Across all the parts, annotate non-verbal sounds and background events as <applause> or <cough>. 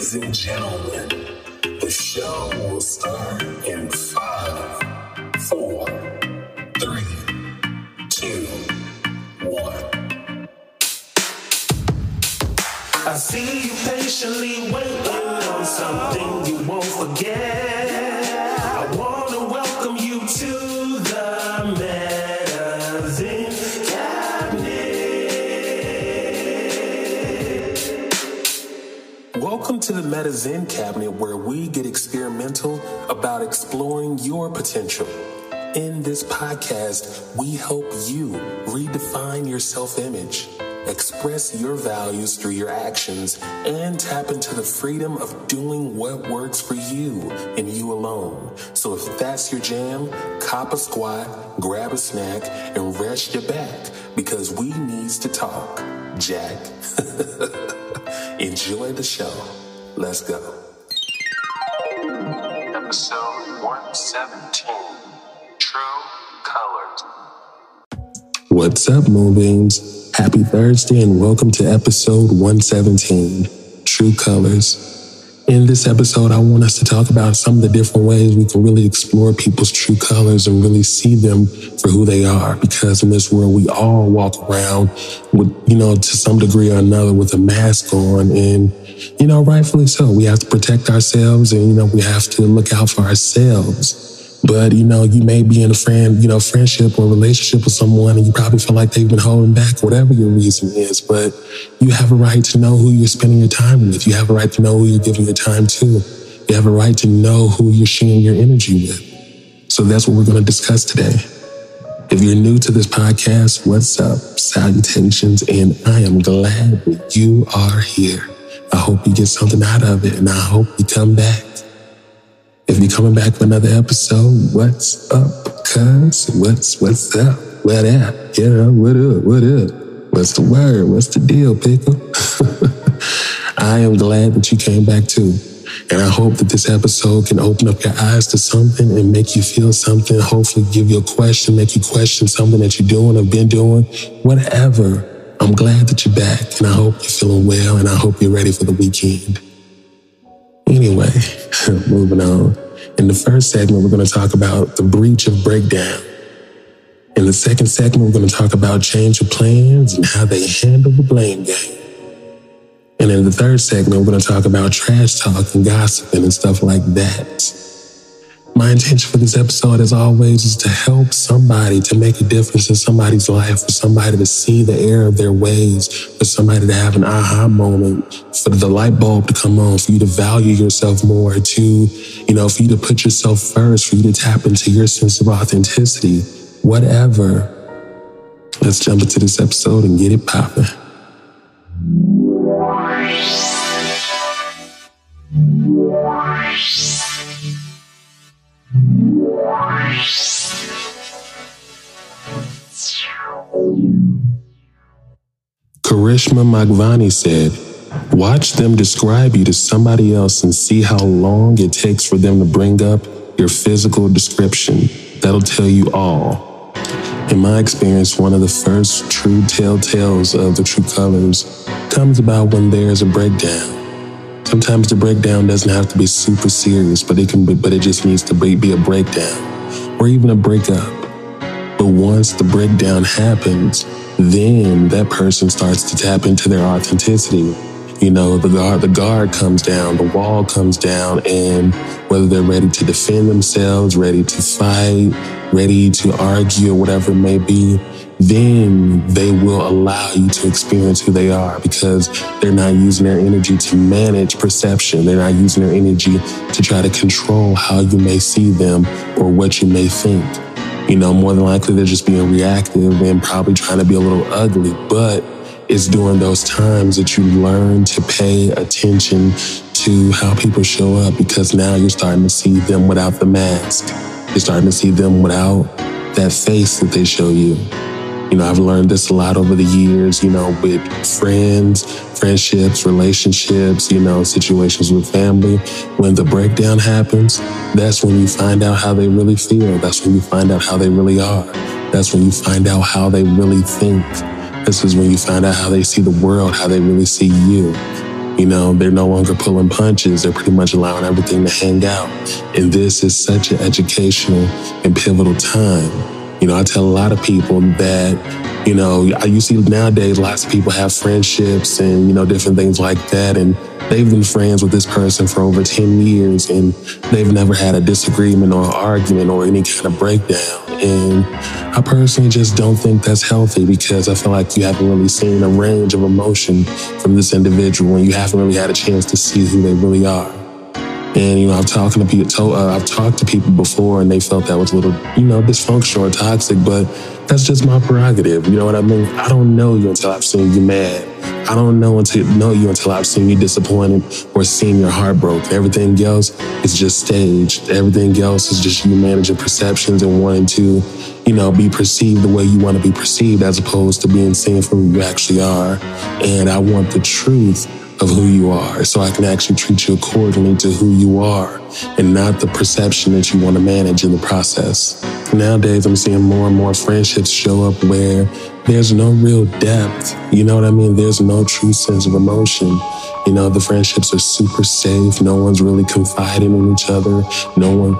Ladies and gentlemen, the show will start in five, four, three, two, one. I see you patiently waiting on something you won't forget. To the Medizen Cabinet, where we get experimental about exploring your potential. In this podcast, we help you redefine your self image, express your values through your actions, and tap into the freedom of doing what works for you and you alone. So if that's your jam, cop a squat, grab a snack, and rest your back because we needs to talk. Jack. <laughs> Enjoy the show. Let's go. Episode 117 True Colors. What's up, Moonbeams? Happy Thursday and welcome to episode 117 True Colors. In this episode, I want us to talk about some of the different ways we can really explore people's true colors and really see them for who they are. Because in this world, we all walk around with, you know, to some degree or another with a mask on. And, you know, rightfully so. We have to protect ourselves and, you know, we have to look out for ourselves. But you know, you may be in a friend, you know, friendship or relationship with someone, and you probably feel like they've been holding back, whatever your reason is. But you have a right to know who you're spending your time with. You have a right to know who you're giving your time to. You have a right to know who you're sharing your energy with. So that's what we're going to discuss today. If you're new to this podcast, what's up? Salutations, and I am glad that you are here. I hope you get something out of it, and I hope you come back. If you're coming back for another episode, what's up, cuz? What's what's up? What up? Yeah, what up? What up? What's the word? What's the deal, pickle? <laughs> I am glad that you came back too. And I hope that this episode can open up your eyes to something and make you feel something. Hopefully, give you a question, make you question something that you're doing or been doing, whatever. I'm glad that you're back, and I hope you're feeling well, and I hope you're ready for the weekend. Anyway, <laughs> moving on. In the first segment, we're going to talk about the breach of breakdown. In the second segment, we're going to talk about change of plans and how they handle the blame game. And in the third segment, we're going to talk about trash talk and gossiping and stuff like that. My intention for this episode, as always, is to help somebody to make a difference in somebody's life, for somebody to see the error of their ways, for somebody to have an aha moment, for the light bulb to come on, for you to value yourself more, to, you know, for you to put yourself first, for you to tap into your sense of authenticity, whatever. Let's jump into this episode and get it popping. Karishma Magvani said, Watch them describe you to somebody else and see how long it takes for them to bring up your physical description. That'll tell you all. In my experience, one of the first true telltales of the true colors comes about when there's a breakdown. Sometimes the breakdown doesn't have to be super serious, but it can be, but it just needs to be, be a breakdown or even a breakup. But once the breakdown happens, then that person starts to tap into their authenticity. You know, the guard, the guard comes down, the wall comes down, and whether they're ready to defend themselves, ready to fight, ready to argue, or whatever it may be, then they will allow you to experience who they are because they're not using their energy to manage perception. They're not using their energy to try to control how you may see them or what you may think. You know, more than likely they're just being reactive and probably trying to be a little ugly, but it's during those times that you learn to pay attention to how people show up because now you're starting to see them without the mask. You're starting to see them without that face that they show you. You know, I've learned this a lot over the years, you know, with friends, friendships, relationships, you know, situations with family. When the breakdown happens, that's when you find out how they really feel. That's when you find out how they really are. That's when you find out how they really think. This is when you find out how they see the world, how they really see you. You know, they're no longer pulling punches. They're pretty much allowing everything to hang out. And this is such an educational and pivotal time. You know, I tell a lot of people that, you know, you see nowadays lots of people have friendships and, you know, different things like that. And they've been friends with this person for over 10 years and they've never had a disagreement or argument or any kind of breakdown. And I personally just don't think that's healthy because I feel like you haven't really seen a range of emotion from this individual and you haven't really had a chance to see who they really are. And you know, I've talked to people. Uh, I've talked to people before, and they felt that was a little, you know, dysfunctional or toxic. But that's just my prerogative. You know what I mean? I don't know you until I've seen you mad. I don't know until know you until I've seen you disappointed or seen your heart broken. Everything else is just staged. Everything else is just you managing perceptions and wanting to, you know, be perceived the way you want to be perceived as opposed to being seen for who you actually are. And I want the truth of who you are so I can actually treat you accordingly to who you are and not the perception that you want to manage in the process. Nowadays, I'm seeing more and more friendships show up where there's no real depth. You know what I mean? There's no true sense of emotion. You know, the friendships are super safe. No one's really confiding in each other. No one,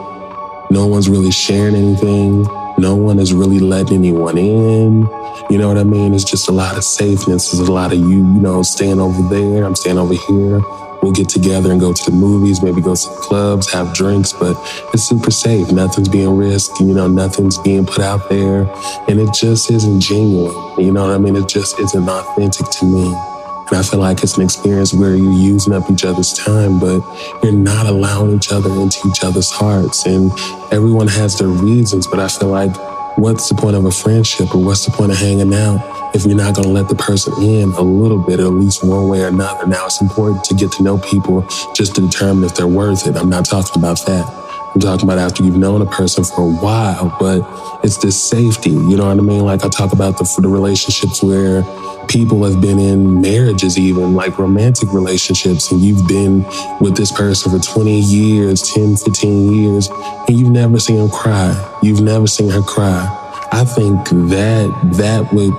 no one's really sharing anything. No one is really letting anyone in. You know what I mean? It's just a lot of safeness. There's a lot of you, you know, staying over there. I'm staying over here. We'll get together and go to the movies, maybe go to the clubs, have drinks, but it's super safe. Nothing's being risked, you know, nothing's being put out there. And it just isn't genuine. You know what I mean? It just isn't authentic to me. And I feel like it's an experience where you're using up each other's time, but you're not allowing each other into each other's hearts. And everyone has their reasons, but I feel like what's the point of a friendship or what's the point of hanging out if you're not going to let the person in a little bit, at least one way or another. Now, it's important to get to know people just to determine if they're worth it. I'm not talking about that. I'm talking about after you've known a person for a while, but it's this safety. You know what I mean? Like I talk about the, the relationships where people have been in marriages, even like romantic relationships, and you've been with this person for 20 years, 10, 15 years, and you've never seen him cry. You've never seen her cry. I think that that would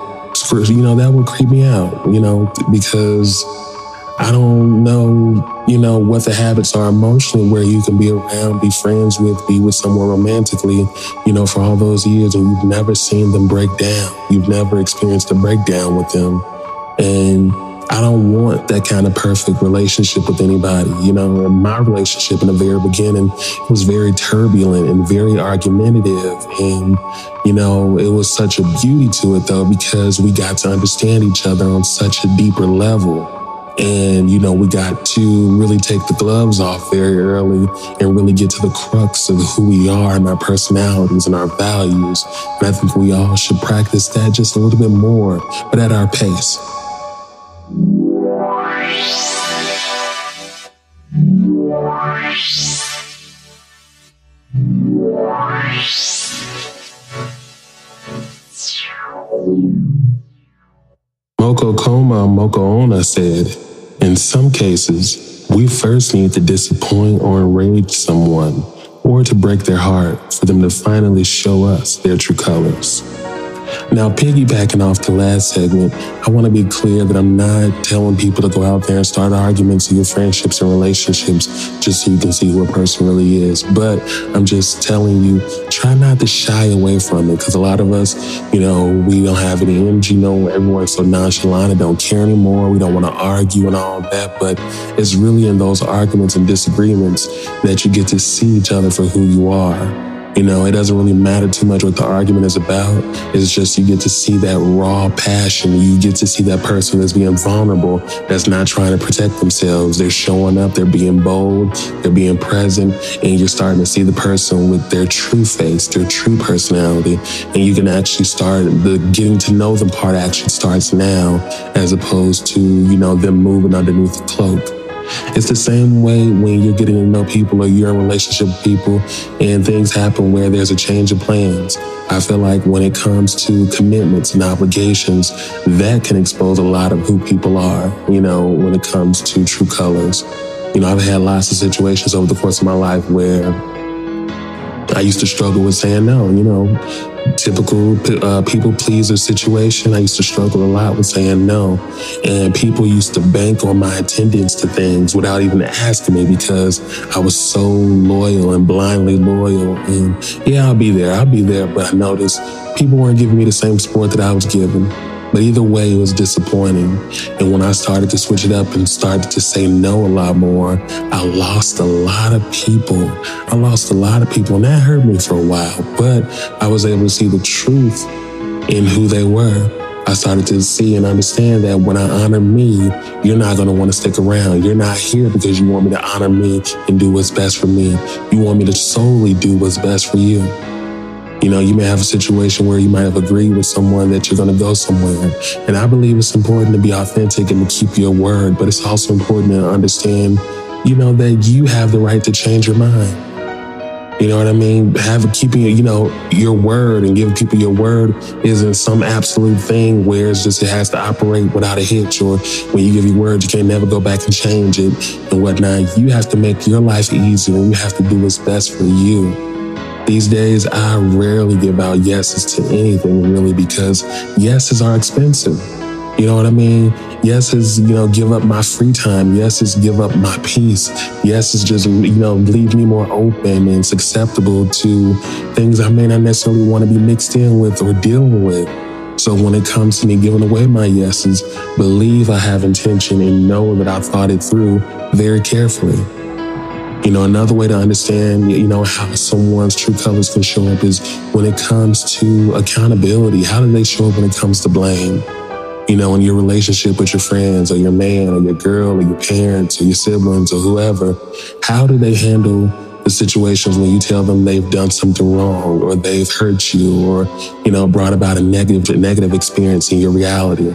you know that would creep me out you know because i don't know you know what the habits are emotionally where you can be around be friends with be with someone romantically you know for all those years and you've never seen them break down you've never experienced a breakdown with them and I don't want that kind of perfect relationship with anybody. You know, my relationship in the very beginning was very turbulent and very argumentative. And, you know, it was such a beauty to it though, because we got to understand each other on such a deeper level. And, you know, we got to really take the gloves off very early and really get to the crux of who we are and our personalities and our values. And I think we all should practice that just a little bit more, but at our pace. Mokokoma Mokhonoana said, In some cases, we first need to disappoint or enrage someone or to break their heart for them to finally show us their true colors. Now, piggybacking off the last segment, I want to be clear that I'm not telling people to go out there and start arguments in your friendships and relationships just so you can see who a person really is. But I'm just telling you, try not to shy away from it because a lot of us, you know, we don't have any energy. You know, everyone's so nonchalant and don't care anymore. We don't want to argue and all that. But it's really in those arguments and disagreements that you get to see each other for who you are. You know, it doesn't really matter too much what the argument is about. It's just you get to see that raw passion. You get to see that person that's being vulnerable, that's not trying to protect themselves. They're showing up, they're being bold, they're being present, and you're starting to see the person with their true face, their true personality. And you can actually start the getting to know them part actually starts now as opposed to, you know, them moving underneath the cloak. It's the same way when you're getting to know people or you're in relationship with people and things happen where there's a change of plans. I feel like when it comes to commitments and obligations, that can expose a lot of who people are, you know, when it comes to true colors. You know, I've had lots of situations over the course of my life where I used to struggle with saying no, you know, typical uh, people pleaser situation. I used to struggle a lot with saying no. And people used to bank on my attendance to things without even asking me because I was so loyal and blindly loyal. And yeah, I'll be there, I'll be there. But I noticed people weren't giving me the same support that I was given. But either way, it was disappointing. And when I started to switch it up and started to say no a lot more, I lost a lot of people. I lost a lot of people, and that hurt me for a while. But I was able to see the truth in who they were. I started to see and understand that when I honor me, you're not going to want to stick around. You're not here because you want me to honor me and do what's best for me. You want me to solely do what's best for you. You know, you may have a situation where you might have agreed with someone that you're going to go somewhere. And I believe it's important to be authentic and to keep your word, but it's also important to understand, you know, that you have the right to change your mind. You know what I mean? Have keeping you know your word and giving people your word isn't some absolute thing where it's just it has to operate without a hitch or when you give your word you can't never go back and change it and whatnot. You have to make your life easier and you have to do what's best for you. These days, I rarely give out yeses to anything really because yeses are expensive. You know what I mean? Yes is, you know, give up my free time. Yes is give up my peace. Yes is just, you know, leave me more open and susceptible to things I may not necessarily want to be mixed in with or dealing with. So when it comes to me giving away my yeses, believe I have intention and know that I've thought it through very carefully. You know, another way to understand, you know, how someone's true colors can show up is when it comes to accountability. How do they show up when it comes to blame? You know, in your relationship with your friends or your man or your girl or your parents or your siblings or whoever, how do they handle the situations when you tell them they've done something wrong or they've hurt you or, you know, brought about a negative, negative experience in your reality?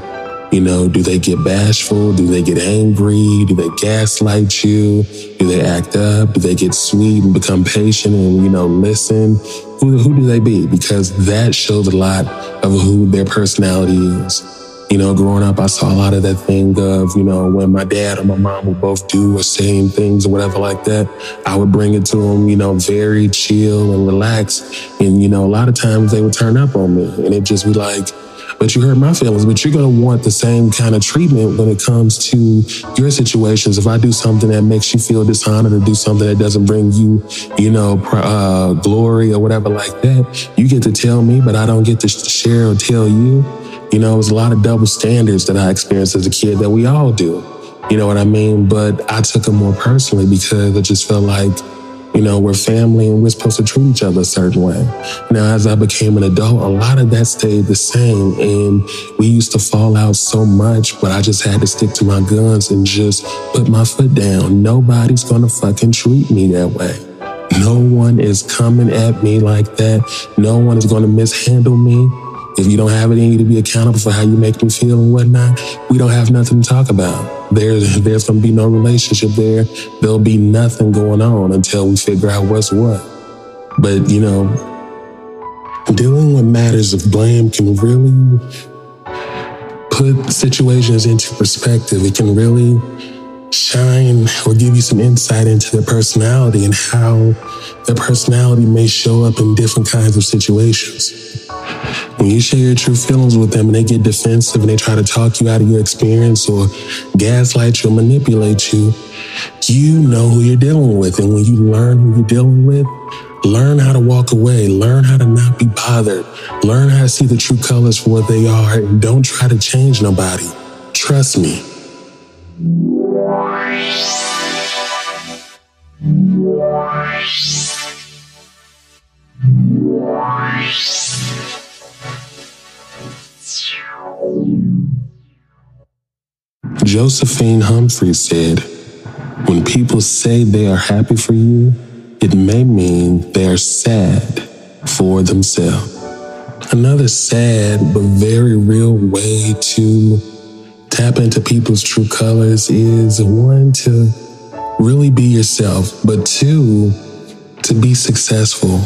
You know, do they get bashful? Do they get angry? Do they gaslight you? Do they act up? Do they get sweet and become patient and, you know, listen? Who, who do they be? Because that shows a lot of who their personality is. You know, growing up, I saw a lot of that thing of, you know, when my dad or my mom would both do or saying things or whatever like that, I would bring it to them, you know, very chill and relaxed. And, you know, a lot of times they would turn up on me and it just be like, but you hurt my feelings. But you're going to want the same kind of treatment when it comes to your situations. If I do something that makes you feel dishonored or do something that doesn't bring you, you know, uh, glory or whatever like that, you get to tell me, but I don't get to share or tell you. You know, it was a lot of double standards that I experienced as a kid that we all do. You know what I mean? But I took it more personally because I just felt like you know, we're family and we're supposed to treat each other a certain way. Now, as I became an adult, a lot of that stayed the same. And we used to fall out so much, but I just had to stick to my guns and just put my foot down. Nobody's gonna fucking treat me that way. No one is coming at me like that. No one is gonna mishandle me. If you don't have it in you to be accountable for how you make them feel and whatnot, we don't have nothing to talk about. There's there's gonna be no relationship there. There'll be nothing going on until we figure out what's what. But you know, dealing with matters of blame can really put situations into perspective. It can really shine or give you some insight into their personality and how their personality may show up in different kinds of situations. When you share your true feelings with them and they get defensive and they try to talk you out of your experience or gaslight you or manipulate you, you know who you're dealing with. And when you learn who you're dealing with, learn how to walk away, learn how to not be bothered, learn how to see the true colors for what they are, and don't try to change nobody. Trust me. Josephine Humphrey said, When people say they are happy for you, it may mean they are sad for themselves. Another sad but very real way to tap into people's true colors is one, to really be yourself, but two, to be successful.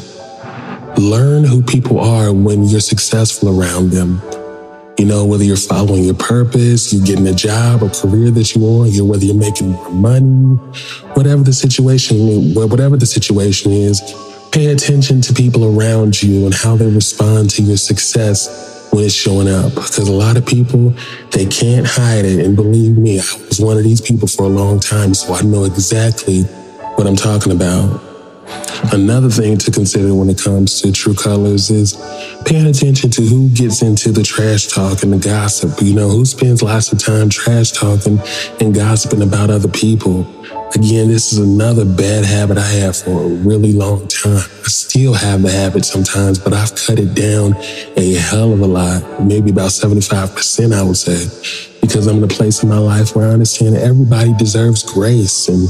Learn who people are when you're successful around them. You know, whether you're following your purpose, you're getting a job or career that you want, you're, whether you're making more money, whatever the situation, whatever the situation is, pay attention to people around you and how they respond to your success when it's showing up. Because a lot of people, they can't hide it. And believe me, I was one of these people for a long time, so I know exactly what I'm talking about. Another thing to consider when it comes to true colors is paying attention to who gets into the trash talk and the gossip. You know, who spends lots of time trash talking and gossiping about other people. Again, this is another bad habit I have for a really long time. I still have the habit sometimes, but I've cut it down a hell of a lot, maybe about 75%, I would say, because I'm in a place in my life where I understand everybody deserves grace and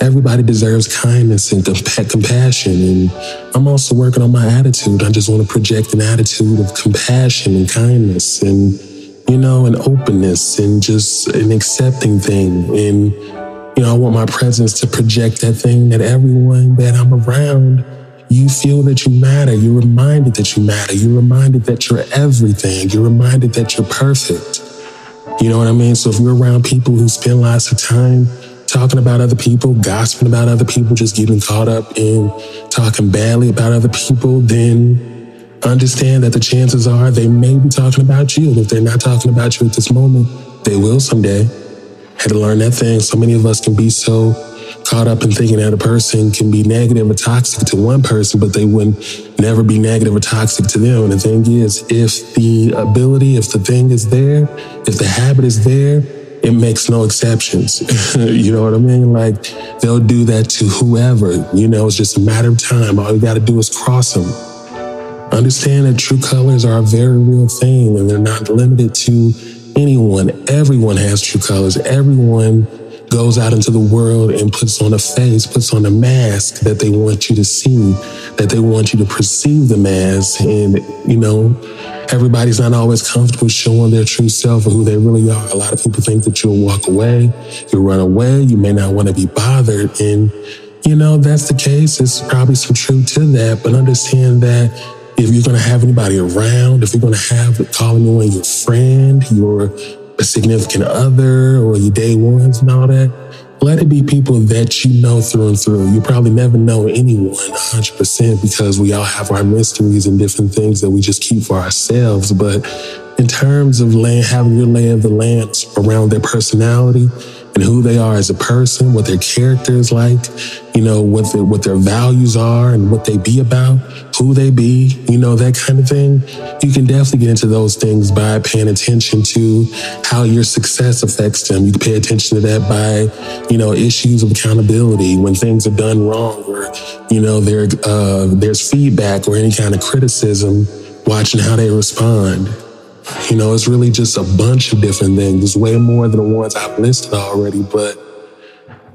everybody deserves kindness and compassion. And I'm also working on my attitude. I just want to project an attitude of compassion and kindness and, you know, an openness and just an accepting thing. And, you know, I want my presence to project that thing that everyone that I'm around, you feel that you matter. You're reminded that you matter. You're reminded that you're everything. You're reminded that you're perfect. You know what I mean? So if you're around people who spend lots of time talking about other people, gossiping about other people, just getting caught up in talking badly about other people, then understand that the chances are they may be talking about you. And if they're not talking about you at this moment, they will someday. Had to learn that thing. So many of us can be so caught up in thinking that a person can be negative or toxic to one person, but they would never be negative or toxic to them. And the thing is, if the ability, if the thing is there, if the habit is there, it makes no exceptions. <laughs> you know what I mean? Like they'll do that to whoever. You know, it's just a matter of time. All you got to do is cross them. Understand that true colors are a very real thing and they're not limited to anyone. Everyone has true colors. Everyone goes out into the world and puts on a face, puts on a mask that they want you to see, that they want you to perceive them as. And, you know, everybody's not always comfortable showing their true self or who they really are. A lot of people think that you'll walk away, you'll run away, you may not want to be bothered. And, you know, that's the case. There's probably some truth to that, but understand that if you're going to have anybody around, if you're going to have calling you your friend, your a significant other, or your day ones and all that, let it be people that you know through and through. You probably never know anyone 100% because we all have our mysteries and different things that we just keep for ourselves. But in terms of land, having your lay of the land around their personality, and who they are as a person, what their character is like, you know, what their, what their values are and what they be about, who they be, you know, that kind of thing. You can definitely get into those things by paying attention to how your success affects them. You can pay attention to that by, you know, issues of accountability when things are done wrong or, you know, there, uh, there's feedback or any kind of criticism, watching how they respond. You know, it's really just a bunch of different things. Way more than the ones I've listed already, but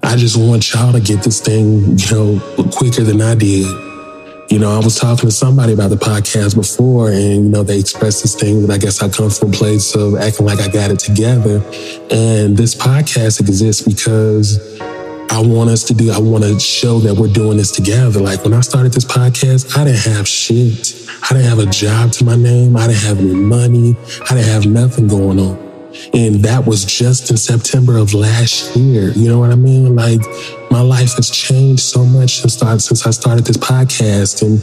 I just want y'all to get this thing, you know, quicker than I did. You know, I was talking to somebody about the podcast before, and, you know, they expressed this thing that I guess I come from a place of acting like I got it together. And this podcast exists because I want us to do, I want to show that we're doing this together. Like when I started this podcast, I didn't have shit. I didn't have a job to my name. I didn't have any money. I didn't have nothing going on. And that was just in September of last year. You know what I mean? Like my life has changed so much since I, since I started this podcast. And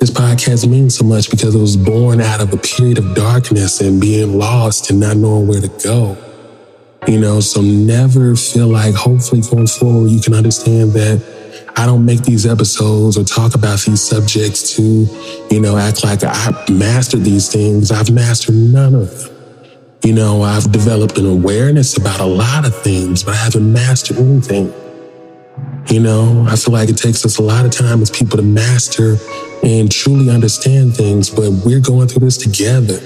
this podcast means so much because it was born out of a period of darkness and being lost and not knowing where to go. You know, so never feel like hopefully going forward, you can understand that I don't make these episodes or talk about these subjects to, you know, act like I've mastered these things. I've mastered none of them. You know, I've developed an awareness about a lot of things, but I haven't mastered anything. You know, I feel like it takes us a lot of time as people to master and truly understand things, but we're going through this together.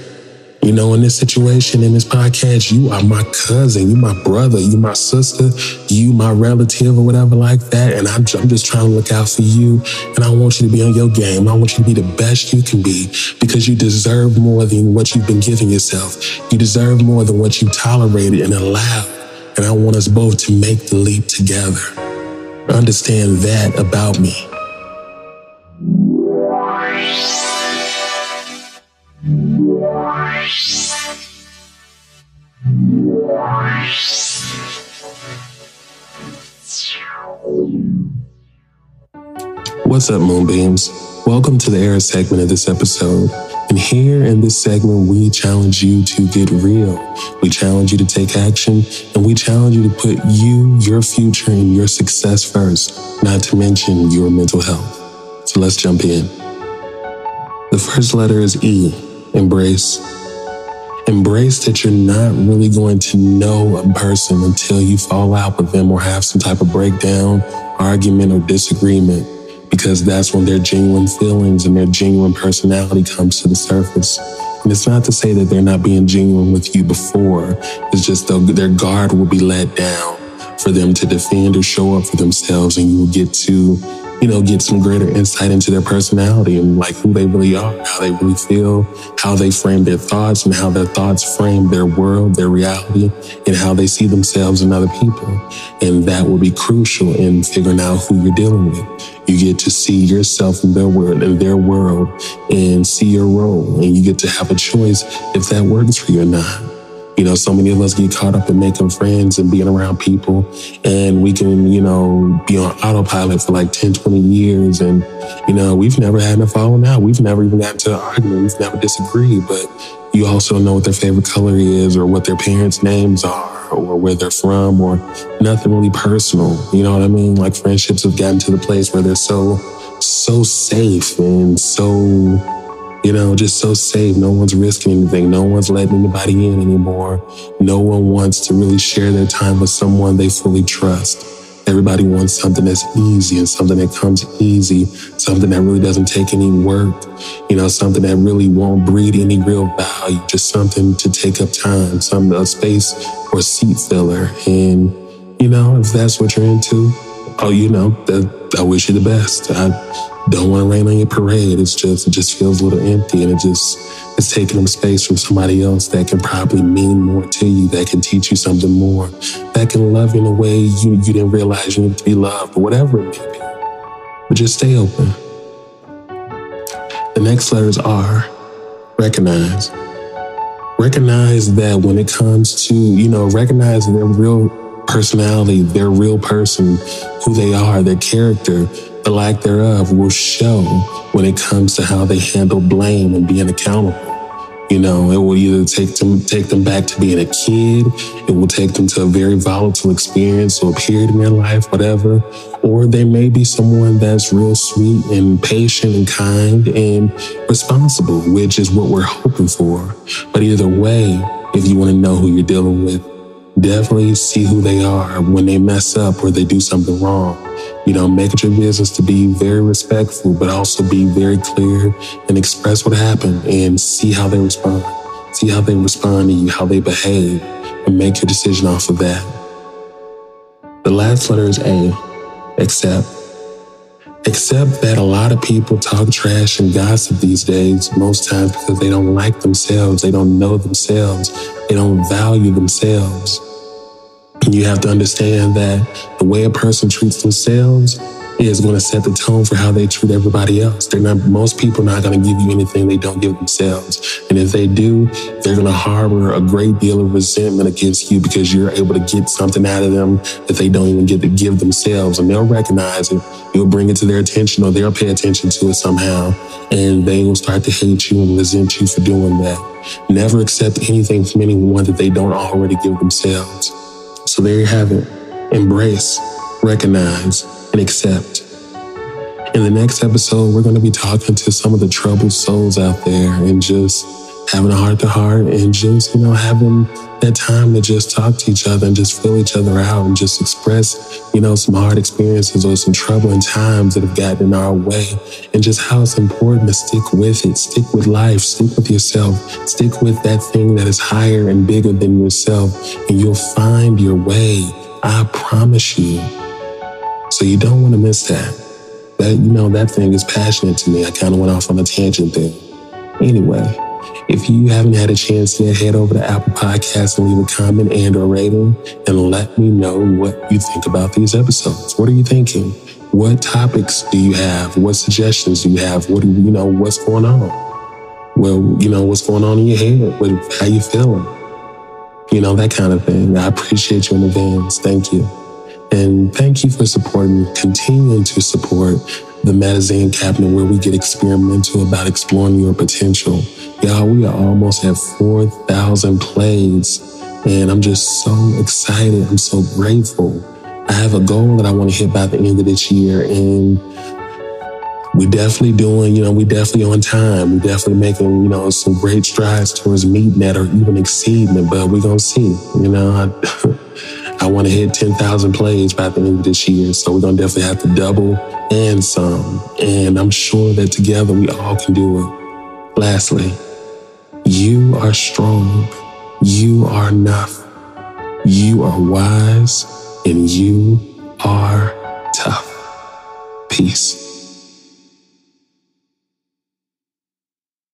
You know, in this situation, in this podcast, you are my cousin, you my brother, you my sister, you my relative or whatever like that. And I'm, I'm just trying to look out for you. And I want you to be on your game. I want you to be the best you can be because you deserve more than what you've been giving yourself. You deserve more than what you tolerated and allowed. And I want us both to make the leap together. Understand that about me. What's up, Moonbeams? Welcome to the era segment of this episode. And here in this segment, we challenge you to get real. We challenge you to take action, and we challenge you to put you, your future, and your success first, not to mention your mental health. So let's jump in. The first letter is E, embrace. Embrace that you're not really going to know a person until you fall out with them or have some type of breakdown, argument, or disagreement because that's when their genuine feelings and their genuine personality comes to the surface. And it's not to say that they're not being genuine with you before. It's just their guard will be let down for them to defend or show up for themselves and you will get to you know, get some greater insight into their personality and like who they really are, how they really feel, how they frame their thoughts and how their thoughts frame their world, their reality, and how they see themselves and other people. And that will be crucial in figuring out who you're dealing with. You get to see yourself in their world, in their world, and see your role. And you get to have a choice if that works for you or not. You know, so many of us get caught up in making friends and being around people, and we can, you know, be on autopilot for like 10, 20 years. And, you know, we've never had a falling out. We've never even gotten to an argument. We've never disagreed, but you also know what their favorite color is or what their parents' names are or where they're from or nothing really personal. You know what I mean? Like friendships have gotten to the place where they're so, so safe and so you know, just so safe. No one's risking anything. No one's letting anybody in anymore. No one wants to really share their time with someone they fully trust. Everybody wants something that's easy and something that comes easy, something that really doesn't take any work, you know, something that really won't breed any real value, just something to take up time, some a space or seat filler. And, you know, if that's what you're into, oh, you know, that, I wish you the best. I, don't want to rain on your parade. It's just it just feels a little empty, and it just it's taking up space from somebody else that can probably mean more to you, that can teach you something more, that can love you in a way you you didn't realize you needed to be loved, or whatever it may be. But just stay open. The next letters are recognize. Recognize that when it comes to, you know, recognize their real personality, their real person, who they are, their character, the lack thereof will show when it comes to how they handle blame and being accountable. You know, it will either take them take them back to being a kid, it will take them to a very volatile experience or a period in their life, whatever. Or they may be someone that's real sweet and patient and kind and responsible, which is what we're hoping for. But either way, if you want to know who you're dealing with, definitely see who they are when they mess up or they do something wrong you know, make it your business to be very respectful, but also be very clear and express what happened and see how they respond. See how they respond to you, how they behave, and make your decision off of that. The last letter is A, accept. Accept that a lot of people talk trash and gossip these days, most times because they don't like themselves, they don't know themselves, they don't value themselves. And You have to understand that the way a person treats themselves is going to set the tone for how they treat everybody else. They're not, most people are not going to give you anything they don't give themselves. And if they do, they're going to harbor a great deal of resentment against you because you're able to get something out of them that they don't even get to give themselves. And they'll recognize it. You'll bring it to their attention or they'll pay attention to it somehow. And they will start to hate you and resent you for doing that. Never accept anything from anyone that they don't already give themselves. So there you have it. Embrace, recognize, and accept. In the next episode, we're going to be talking to some of the troubled souls out there and just having a heart to heart and just, you know, having that time to just talk to each other and just feel each other out and just express, you know, some hard experiences or some troubling times that have gotten in our way and just how it's important to stick with it, stick with life, stick with yourself, stick with that thing that is higher and bigger than yourself, and you'll find your way. I promise you. So you don't want to miss that. That, you know, that thing is passionate to me. I kind of went off on a tangent there. Anyway. If you haven't had a chance yet, head over to Apple Podcasts and leave a comment and or rating and let me know what you think about these episodes. What are you thinking? What topics do you have? What suggestions do you have? What do you know? What's going on? Well, you know, what's going on in your head? What, how you feeling? You know, that kind of thing. I appreciate you in advance. Thank you. And thank you for supporting, continuing to support the Medizen Cabinet where we get experimental about exploring your potential. Y'all, we are almost at 4,000 plays, and I'm just so excited. I'm so grateful. I have a goal that I want to hit by the end of this year, and we're definitely doing, you know, we're definitely on time. We're definitely making, you know, some great strides towards meeting that or even exceeding it, but we're going to see, you know. I, <laughs> I want to hit 10,000 plays by the end of this year. So we're going to definitely have to double and some. And I'm sure that together we all can do it. Lastly, you are strong. You are enough. You are wise and you are tough. Peace.